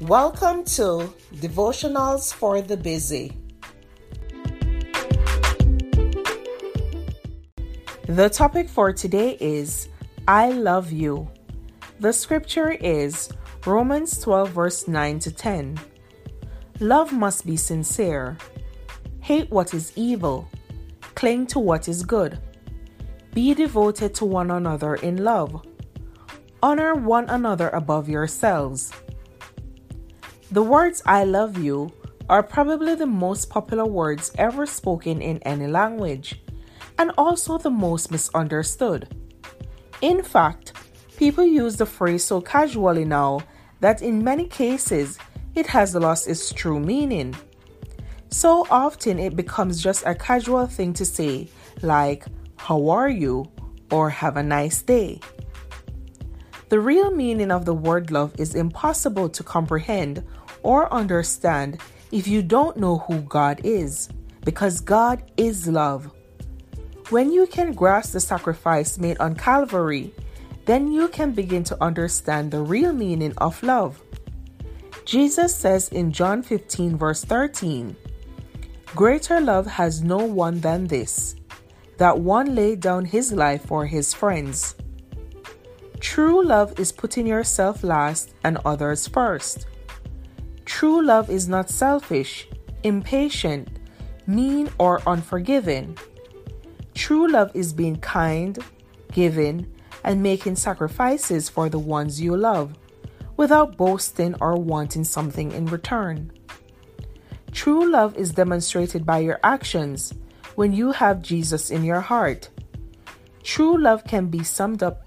Welcome to Devotionals for the Busy. The topic for today is I love you. The scripture is Romans 12, verse 9 to 10. Love must be sincere. Hate what is evil. Cling to what is good. Be devoted to one another in love. Honor one another above yourselves. The words I love you are probably the most popular words ever spoken in any language, and also the most misunderstood. In fact, people use the phrase so casually now that in many cases it has lost its true meaning. So often it becomes just a casual thing to say, like, How are you? or Have a nice day. The real meaning of the word love is impossible to comprehend or understand if you don't know who God is, because God is love. When you can grasp the sacrifice made on Calvary, then you can begin to understand the real meaning of love. Jesus says in John 15, verse 13, Greater love has no one than this, that one laid down his life for his friends. True love is putting yourself last and others first. True love is not selfish, impatient, mean, or unforgiving. True love is being kind, giving, and making sacrifices for the ones you love without boasting or wanting something in return. True love is demonstrated by your actions when you have Jesus in your heart. True love can be summed up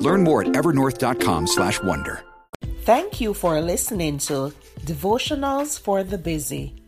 Learn more at evernorth.com/wonder. Thank you for listening to Devotionals for the Busy.